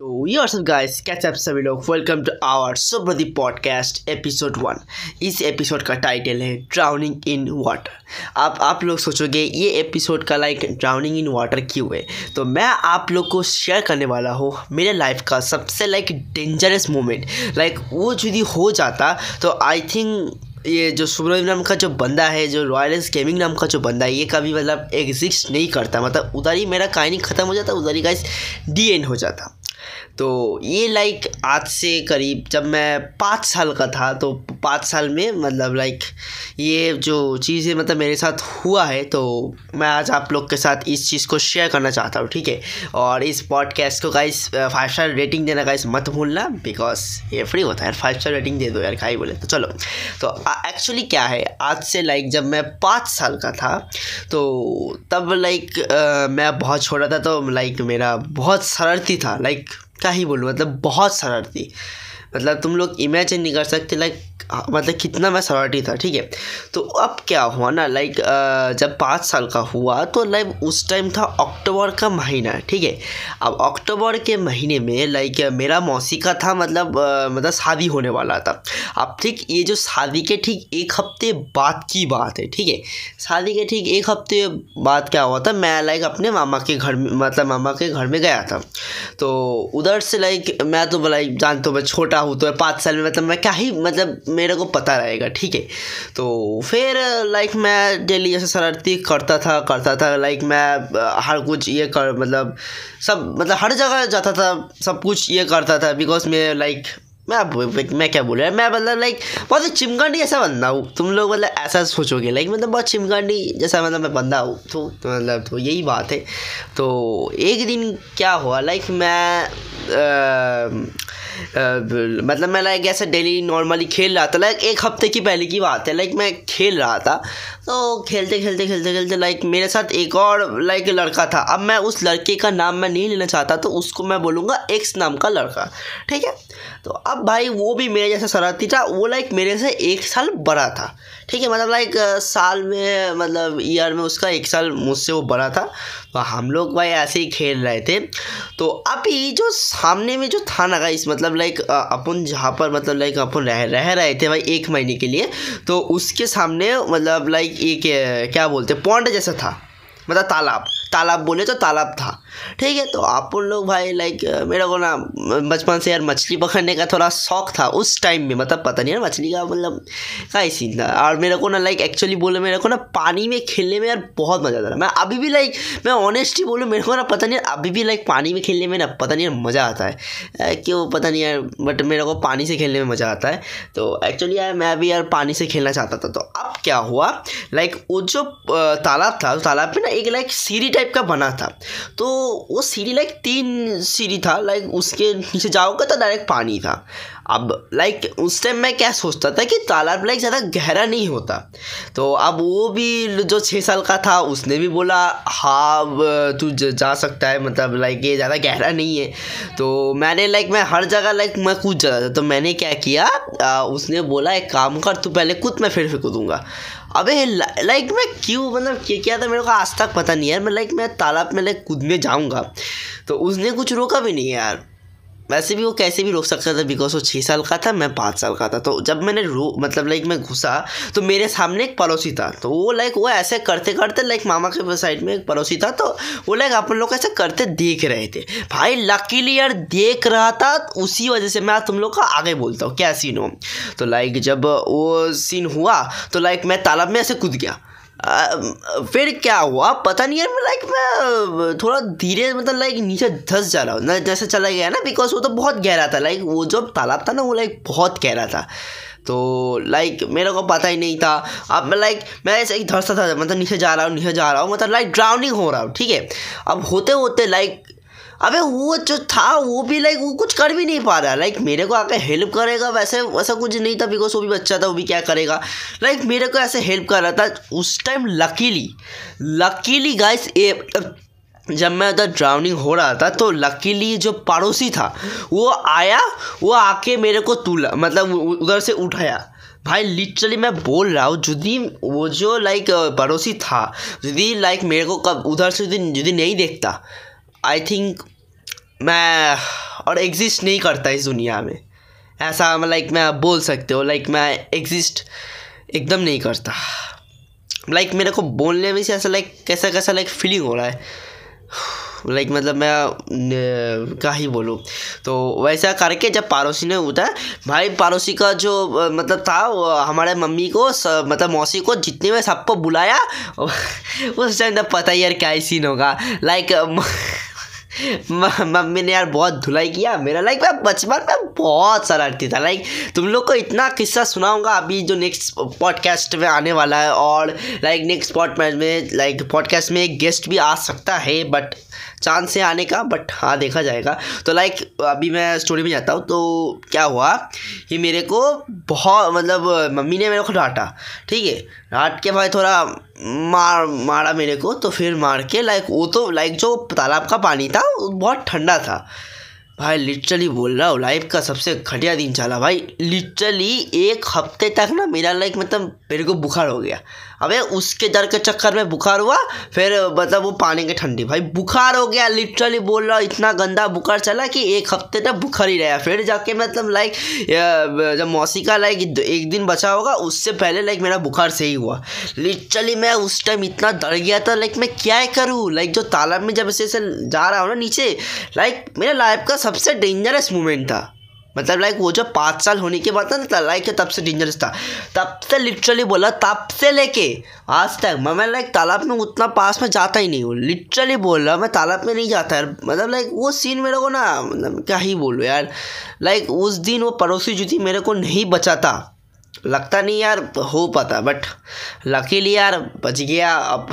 तो ये सब गाइस कैच अप सभी लोग? वेलकम टू आवर सुब्रदी पॉडकास्ट एपिसोड वन इस एपिसोड का टाइटल है ड्राउनिंग इन वाटर आप आप लोग सोचोगे, ये एपिसोड का लाइक ड्राउनिंग इन वाटर क्यों है? तो मैं आप लोग को शेयर करने वाला हूँ मेरे लाइफ का सबसे लाइक डेंजरस मोमेंट लाइक वो यदि हो जाता तो आई थिंक ये जो सूरज नाम का जो बंदा है, जो रॉयल्स गेमिंग नाम का जो बंदा है, ये कभी मतलब एग्जिस्ट नहीं करता. मतलब उधर ही मेरा कहानी ख़त्म हो जाता, उधर ही गाइस डी एंड हो जाता. तो ये लाइक आज से करीब जब मैं पाँच साल का था तो पाँच साल में मतलब लाइक ये जो चीज़ें मतलब मेरे साथ हुआ है तो मैं आज आप लोग के साथ इस चीज़ को शेयर करना चाहता हूँ, ठीक है? और इस पॉडकास्ट को गाइस फाइव स्टार रेटिंग देना गाइस मत भूलना बिकॉज़ ये फ्री होता है फाइव स्टार रेटिंग दे दो यार, खाई बोले तो चलो। तो एक्चुअली क्या है, आज से लाइक जब मैं पाँच साल का था तो तब लाइक मैं बहुत छोटा था तो लाइक मेरा बहुत शरारती था लाइक क्या ही बोलूँ मतलब बहुत शरारती मतलब तुम लोग इमेजिन नहीं कर सकते लाइक मतलब कितना मैं शरारती था, ठीक है? तो अब क्या हुआ ना लाइक जब पाँच साल का हुआ तो लाइक उस टाइम था अक्टूबर का महीना, ठीक है? अब अक्टूबर के महीने में लाइक मेरा मौसी का था मतलब मतलब शादी होने वाला था। अब ठीक, ये जो शादी के ठीक एक हफ़्ते बाद की बात है, ठीक है? शादी के ठीक एक हफ़्ते बाद क्या हुआ था, मैं लाइक अपने मामा के घर में मतलब मामा के घर में गया था। तो उधर से लाइक मैं तो लाइक जानते हूँ मैं छोटा हूँ तो पाँच साल में मतलब मैं क्या ही मतलब मेरे को पता रहेगा ठीक है? तो फिर लाइक मैं डेली ऐसे शरारती करता था करता था लाइक मैं हर कुछ ये कर मतलब सब मतलब हर जगह जाता था सब कुछ ये करता था बिकॉज़ मैं लाइक मैं मैं क्या बोल रहा मैं मतलब लाइक बहुत चिमगांडी ऐसा बंदा हूँ। तुम लोग मतलब ऐसा सोचोगे लाइक मतलब बहुत चिमगांडी जैसा मतलब मैं बंदा हूँ तो, तो मतलब तो यही बात है। तो एक दिन क्या हुआ लाइक मैं मतलब मैं लाइक ऐसे डेली नॉर्मली खेल रहा था लाइक एक हफ़्ते की पहले की बात है लाइक मैं खेल रहा था। तो खेलते खेलते खेलते खेलते लाइक मेरे साथ एक और लाइक लड़का था। अब मैं उस लड़के का नाम मैं नहीं लेना चाहता तो उसको मैं बोलूँगा एक्स नाम का लड़का। ठीक है? तो अब भाई वो भी मेरे जैसा शरारती था, वो लाइक मेरे से एक साल बड़ा था। ठीक है मतलब लाइक साल में मतलब ईयर में उसका एक साल मुझसे वो बड़ा था। तो हम लोग भाई ऐसे ही खेल रहे थे। तो अभी जो सामने में जो था ना इस मतलब लाइक अपन जहाँ पर मतलब लाइक अपन रह रह रहे थे भाई एक महीने के लिए तो उसके सामने मतलब लाइक एक क्या बोलते पौंड जैसा था। मतलब तालाब तालाब बोले तो तालाब था। ठीक है तो आप उन लोग भाई लाइक मेरे को ना बचपन से यार मछली पकड़ने का थोड़ा शौक था उस टाइम में मतलब पता नहीं यार, मछली का मतलब का ही सीन था। और मेरे को ना लाइक एक्चुअली बोले, मेरे को ना पानी में खेलने में यार बहुत मज़ा आता मैं अभी भी लाइक मैं ऑनेस्टली बोलूँ, मेरे को ना पता नहीं अभी भी लाइक पानी में खेलने में ना पता नहीं यार मज़ा आता है। क्यों पता नहीं यार बट मेरे को पानी से खेलने में मज़ा आता है। तो एक्चुअली यार, मैं भी यार पानी से खेलना चाहता था। तो अब क्या हुआ लाइक वो जो तालाब था तालाब में ना एक लाइक सीढ़ी टाइप का बना था। तो वो सीढ़ी लाइक तीन सीढ़ी था लाइक उसके नीचे जाओगे तो डायरेक्ट पानी था। अब लाइक उस टाइम मैं क्या सोचता था कि तालाब लाइक ज़्यादा गहरा नहीं होता। तो अब वो भी जो छः साल का था उसने भी बोला हाँ तू जा सकता है मतलब लाइक ये ज़्यादा गहरा नहीं है। तो मैंने लाइक मैं हर जगह लाइक मैं कूद जाता था। तो मैंने क्या किया आ, उसने बोला एक काम कर तू पहले कूद मैं फिर फिर कूदूँगा अबे लाइक मैं क्यों मतलब क्या क्या था मेरे को आज तक पता नहीं यार, मैं लाइक मैं तालाब में लाइक कूदने जाऊँगा तो उसने कुछ रोका भी नहीं यार। वैसे भी वो कैसे भी रोक सकता था बिकॉज़ वो छः साल का था, मैं पाँच साल का था। तो जब मैंने रो मतलब लाइक मैं घुसा तो मेरे सामने एक पड़ोसी था। तो वो लाइक वो ऐसे करते करते लाइक मामा के साइड में एक पड़ोसी था तो वो लाइक अपन लोग ऐसे करते देख रहे थे। भाई लकीली यार देख रहा था, उसी वजह से मैं तुम लोग का आगे बोलता हूँ। क्या सीन हो? तो लाइक जब वो सीन हुआ तो लाइक मैं तालाब में ऐसे कूद गया। फिर क्या हुआ? पता नहीं है लाइक मैं, थोड़ा धीरे मतलब लाइक नीचे धस जा रहा हूँ। ना, जैसे चला गया ना बिकॉज़ वो तो बहुत गहरा था। लाइक वो जो तालाब था ना, वो लाइक बहुत गहरा था। तो लाइक मेरे को पता ही नहीं था। अब मैं लाइक मैं ऐसे ही धरता था मतलब नीचे जा रहा हूँ, नीचे जा रहा हूँ मतलब लाइक ड्राउनिंग हो रहा हूँ, ठीक है? अब होते होते लाइक अबे वो जो था, वो भी लाइक वो कुछ कर भी नहीं पा रहा। लाइक मेरे को आके हेल्प करेगा वैसे, वैसा कुछ नहीं था बिकॉज़ वो भी बच्चा था, वो भी क्या करेगा। लाइक मेरे को ऐसे हेल्प कर रहा था। उस टाइम लकीली लकीली गाइस ए जब मैं उधर ड्राउनिंग हो रहा था तो लकीली जो पड़ोसी था, वो आया, वो आके मेरे को तुला मतलब उधर से उठाया। भाई लिटरली मैं बोल रहा हूँ यदि वो जो लाइक पड़ोसी था यदि लाइक मेरे को कब, उधर से यदि नहीं देखता आई थिंक मैं और एग्जिस्ट नहीं करता इस दुनिया में। ऐसा लाइक मैं बोल सकते हो लाइक मैं एग्जिस्ट एकदम नहीं करता। लाइक मेरे को बोलने में से ऐसा लाइक कैसा कैसा लाइक फीलिंग हो रहा है। लाइक मतलब मैं क्या ही बोलूँ। तो वैसा करके जब पारोसी ने उठा भाई पारोसी का जो मतलब था वो हमारे मम्मी को स, मतलब मौसी को जितने में सबको बुलाया उस टाइम तब पता ही यार क्या सीन होगा। लाइक मम्मी ने यार बहुत धुलाई किया मेरा लाइक मैं बचपन में बहुत शरारती था। लाइक तुम लोग को इतना किस्सा सुनाऊँगा अभी जो नेक्स्ट पॉडकास्ट में आने वाला है और लाइक नेक्स्ट पॉडकास्ट में लाइक पॉडकास्ट में एक गेस्ट भी आ सकता है बट चांस है आने का बट हाँ देखा जाएगा। तो लाइक अभी मैं स्टोरी में जाता हूँ तो क्या हुआ कि मेरे को बहुत मतलब मम्मी ने मेरे को डांटा ठीक है? डांट के भाई थोड़ा मार, मारा मेरे को तो फिर मार के लाइक वो तो लाइक जो तालाब का पानी था, वो बहुत ठंडा था। भाई लिटरली बोल रहा हूँ लाइफ का सबसे घटिया दिन चला भाई। लिटरली एक हफ़्ते तक ना मेरा लाइक मतलब मेरे को बुखार हो गया। अबे, उसके डर के चक्कर में बुखार हुआ, फिर मतलब वो पानी के ठंडी। भाई, बुखार हो गया लिटरली बोल रहा इतना गंदा बुखार चला कि एक हफ़्ते तक बुखार ही रहा। फिर जाके मतलब लाइक जब मौसी का लाइक एक दिन बचा होगा, उससे पहले लाइक मेरा बुखार सही हुआ। लिटरली मैं उस टाइम इतना डर गया था लाइक मैं क्या करूँ? लाइक जो तालाब में जब ऐसे जा रहा हूँ ना नीचे लाइक मेरे लाइफ का सबसे डेंजरस मोमेंट था। मतलब लाइक वो जो पाँच साल होने के बाद ना लाइक तब से डेंजरस था। तब से लिटरली बोला, तब से लेके आज तक मैं लाइक तालाब में उतना पास में जाता ही नहीं हूँ। लिटरली बोल रहा मैं तालाब में नहीं जाता यार। मतलब लाइक वो सीन मेरे को ना मतलब क्या ही बोलूँ यार। लाइक उस दिन वो पड़ोसी जो थी मेरे को नहीं बचाता। लगता नहीं यार, हो पाता बट लकीली यार बच गया। अब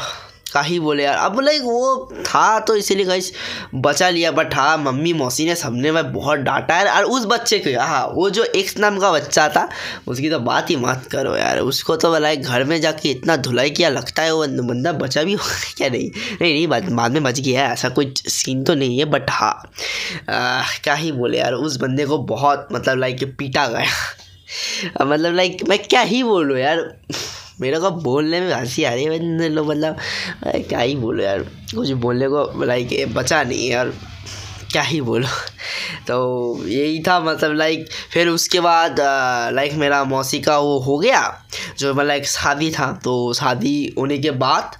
का ही बोले यार। अब लाइक वो था तो इसीलिए गाइस बचा लिया बट हाँ मम्मी, मौसी ने सबने मैं बहुत डांटा है और उस बच्चे को हाँ वो जो एक्स नाम का बच्चा था, उसकी तो बात ही मत करो यार। उसको तो लाइक घर में जाके इतना धुलाई किया, लगता है वो बंदा बचा भी हो क्या नहीं? नहीं नहीं, बाद बाद में बच गया ऐसा कोई सीन तो नहीं है बट हाँ क्या ही बोले यार, उस बंदे को बहुत मतलब लाइक पीटा गया। मतलब लाइक मैं क्या ही बोलूँ यार? मेरे को बोलने में हँसी आ रही है लोग मतलब क्या ही बोलो यार, कुछ बोलने को लाइक बचा नहीं यार क्या ही बोलो? तो यही था मतलब लाइक फिर उसके बाद लाइक मेरा मौसी का वो हो गया, जो मतलब लाइक शादी था तो शादी होने के बाद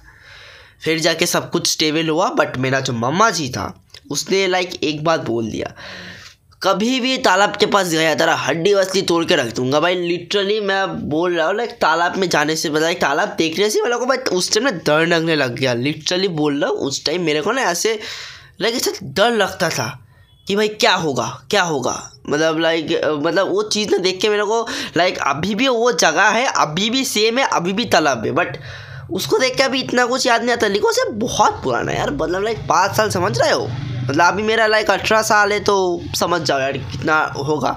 फिर जाके सब कुछ स्टेबल हुआ बट मेरा जो मम्मा जी था, उसने लाइक एक बात बोल दिया कभी भी तालाब के पास गया, तेरा हड्डी वस्ती तोड़ के रख दूँगा। भाई लिटरली मैं बोल रहा हूँ लाइक तालाब में जाने से मतलब तालाब देखने से मेरे को भाई, उस टाइम ना डर लगने लग गया। लिटरली बोल रहा हूँ, उस टाइम मेरे को ना ऐसे लाइक ऐसा डर लगता था कि भाई, क्या होगा क्या होगा? मतलब लाइक मतलब वो चीज़ ना देख के मेरे को लाइक अभी भी वो जगह है, अभी भी सेम है, अभी भी तालाब है। बट उसको देख के अभी इतना कुछ याद नहीं आता, लेकिन उसे बहुत पुराना है यार। मतलब लाइक पाँच साल समझ रहे हो? मतलब अभी मेरा लाइक अठारह साल है तो समझ जाओ यार कितना होगा।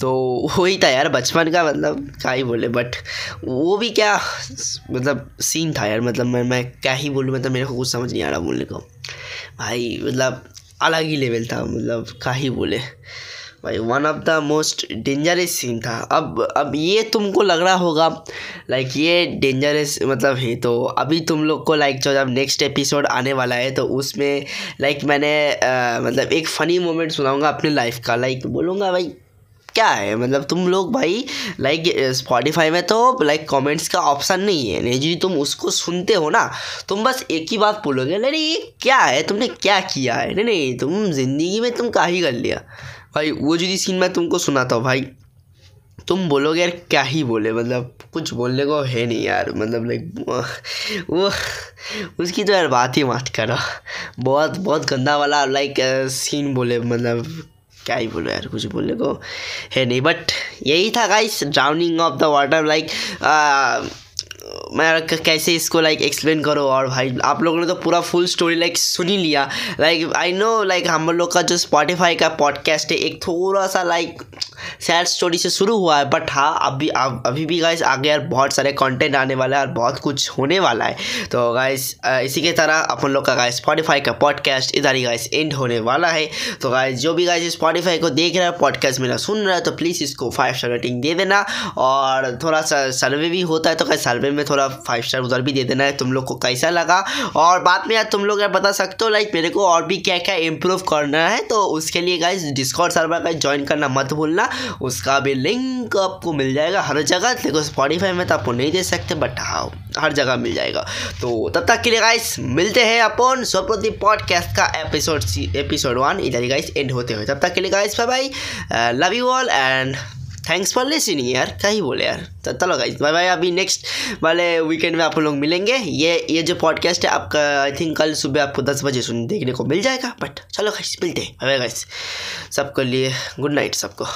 तो वही था यार बचपन का मतलब क्या ही बोले। बट वो भी क्या मतलब सीन था यार मतलब मैं मैं क्या ही बोलूँ मतलब मेरे को कुछ समझ नहीं आ रहा बोलने को। भाई मतलब अलग ही लेवल था मतलब का ही बोले। भाई one of the most dangerous scene था। अब अब ये तुमको लग रहा होगा लाइक ये डेंजरस मतलब है तो अभी तुम लोग को लाइक जो जब नेक्स्ट एपिसोड आने वाला है तो उसमें लाइक मैंने आ, मतलब एक फ़नी मोमेंट सुनाऊँगा अपनी लाइफ का। लाइक बोलूँगा भाई क्या है? मतलब तुम लोग भाई लाइक स्पॉटिफाई में तो लाइक कमेंट्स का ऑप्शन नहीं है। नहीं जी तुम उसको सुनते हो ना तुम बस एक ही बात बोलोगे नहीं ये क्या है? तुमने क्या किया है? नहीं नहीं तुम ज़िंदगी में तुम का ही कर लिया। भाई, वो जो सीन मैं तुमको सुनाता हूँ भाई, तुम बोलोगे यार क्या ही बोले मतलब कुछ बोलने को है नहीं यार मतलब लाइक वो उसकी तो यार बात ही मत करो। बहुत बहुत गंदा वाला लाइक सीन बोले मतलब क्या ही बोलो यार, कुछ बोलने को है नहीं बट यही था guys drowning of the water like मैं कैसे इसको लाइक एक्सप्लेन करो? और भाई, आप लोगों ने तो पूरा फुल स्टोरी लाइक सुन ही लिया। लाइक आई नो लाइक हम लोग का जो स्पॉटिफाई का पॉडकास्ट है, एक थोड़ा सा लाइक सैड स्टोरी से शुरू हुआ है बट हाँ अभी अभी भी गाइस आगे यार बहुत सारे कंटेंट आने वाला है और बहुत कुछ होने वाला है। तो गाइस इसी के तरह अपन लोग का गाइस स्पॉटिफाई का पॉडकास्ट इधर ही गाइस एंड होने वाला है। तो गाइस जो भी गाइस स्पॉटिफाई को देख रहा है पॉडकास्ट मेरा सुन रहा है तो प्लीज़ इसको फाइव स्टार रेटिंग दे देना। और थोड़ा सा सर्वे भी होता है तो गाइस सर्वे में में थोड़ा फाइव स्टार उधर भी दे देना है, तुम लोग को कैसा लगा? और बाद में यार तुम लोग यार बता सकते हो लाइक मेरे को और भी क्या क्या इम्प्रूव करना है तो उसके लिए गाइज़ डिस्कॉर्ड सर्वर का ज्वाइन करना मत भूलना। उसका भी लिंक आपको मिल जाएगा हर जगह, देखो स्पॉटीफाई में तो आपको नहीं दे सकते बट हाँ हर जगह मिल जाएगा। तो तब तक के लिए गाइस मिलते हैं अपन स्वप्रति पॉडकास्ट का एपिसोड एपिसोड वन इधर ही गाइस एंड होते हुए। तब तक के लिए guys bye bye love you all and thanks for listening यार क्या ही बोले यार तो चलो गाइस बाय बाय अभी नेक्स्ट वाले वीकेंड में आप लोग मिलेंगे ये ये जो पॉडकास्ट है आपका आई थिंक कल सुबह आपको दस बजे सुन देखने को मिल जाएगा बट चलो गाइस मिलते हैं बाय बाय गाइस सबके लिए गुड नाइट सबको